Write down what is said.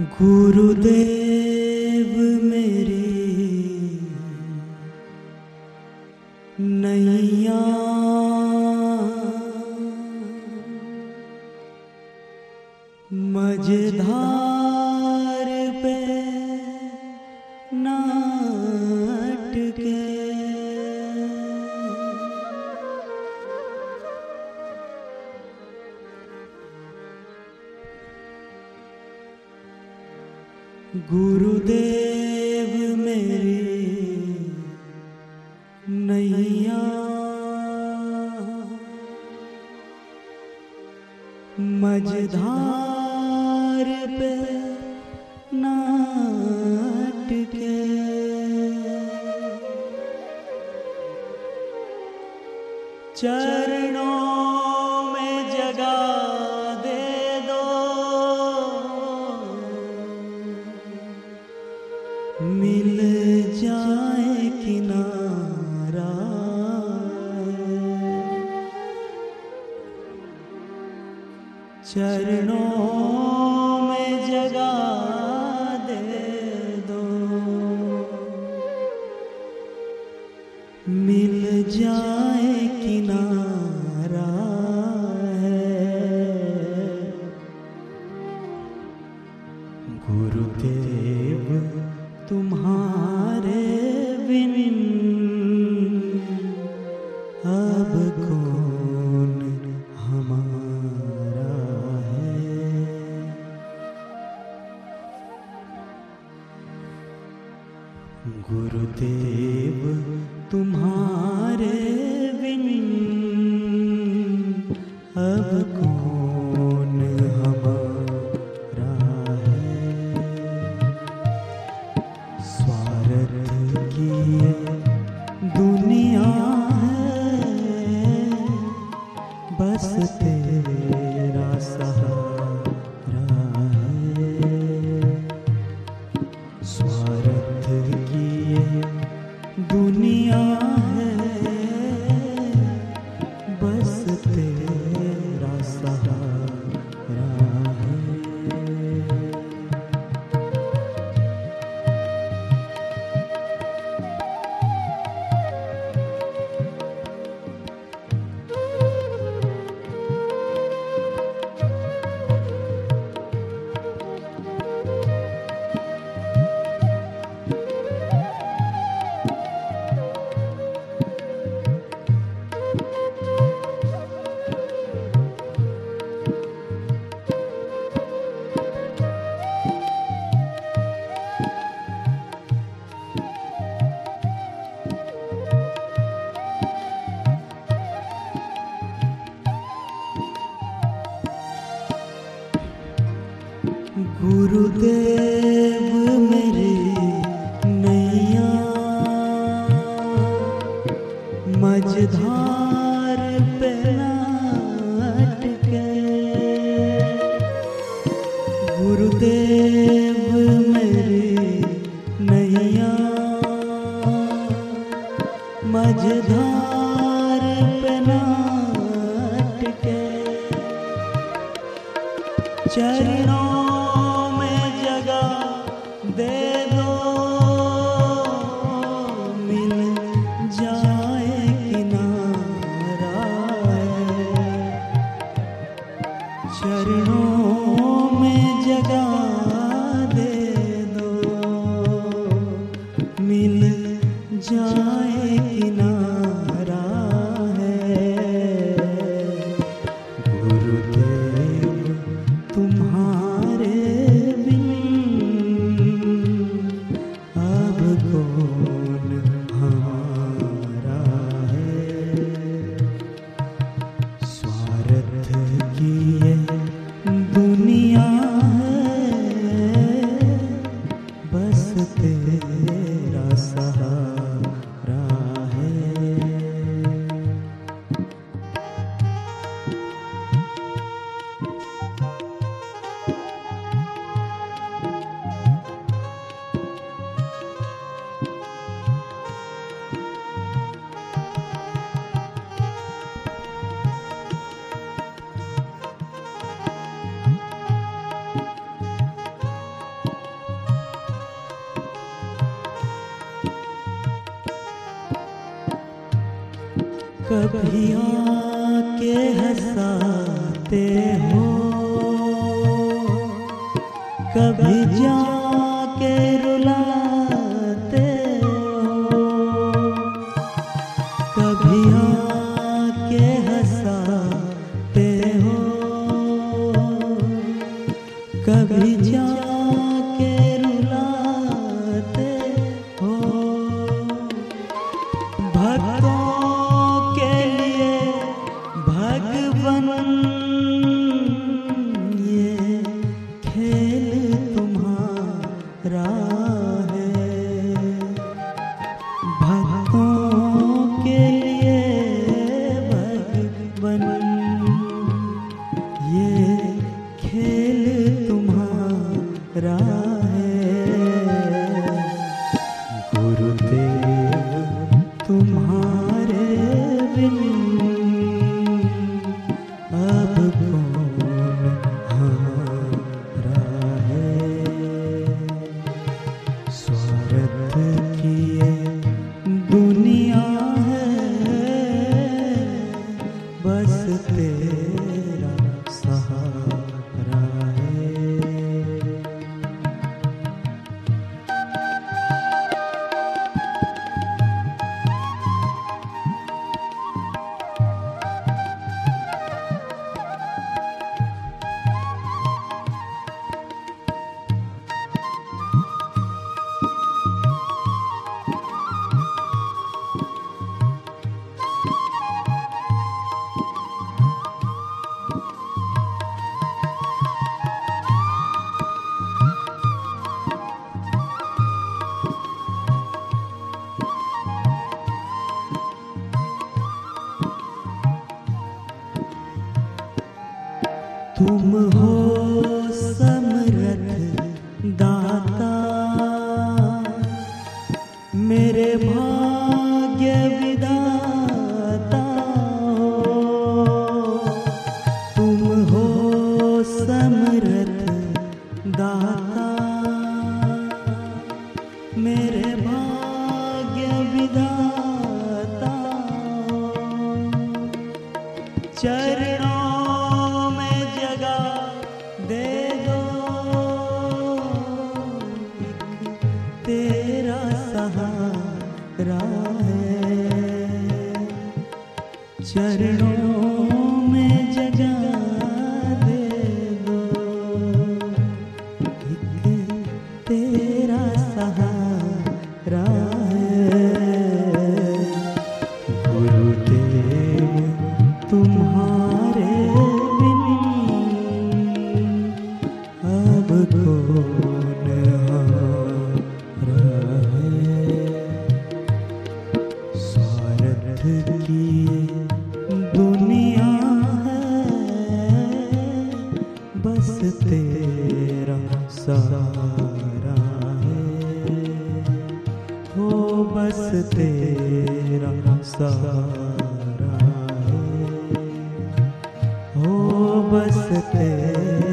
गुरुदेव। चरणों में जगा दे दो। मिल जाए चरणों में जगा दे दो। मिल ago. चरणों कभी आके हंसाते हो कभी जाके गुरुदेव तुम्हारा तुम हो समरथ दाता। मेरे भाग्य विदाता हो। तुम हो समरथ दाता। बस तेरा सहारा हो। बस तेरा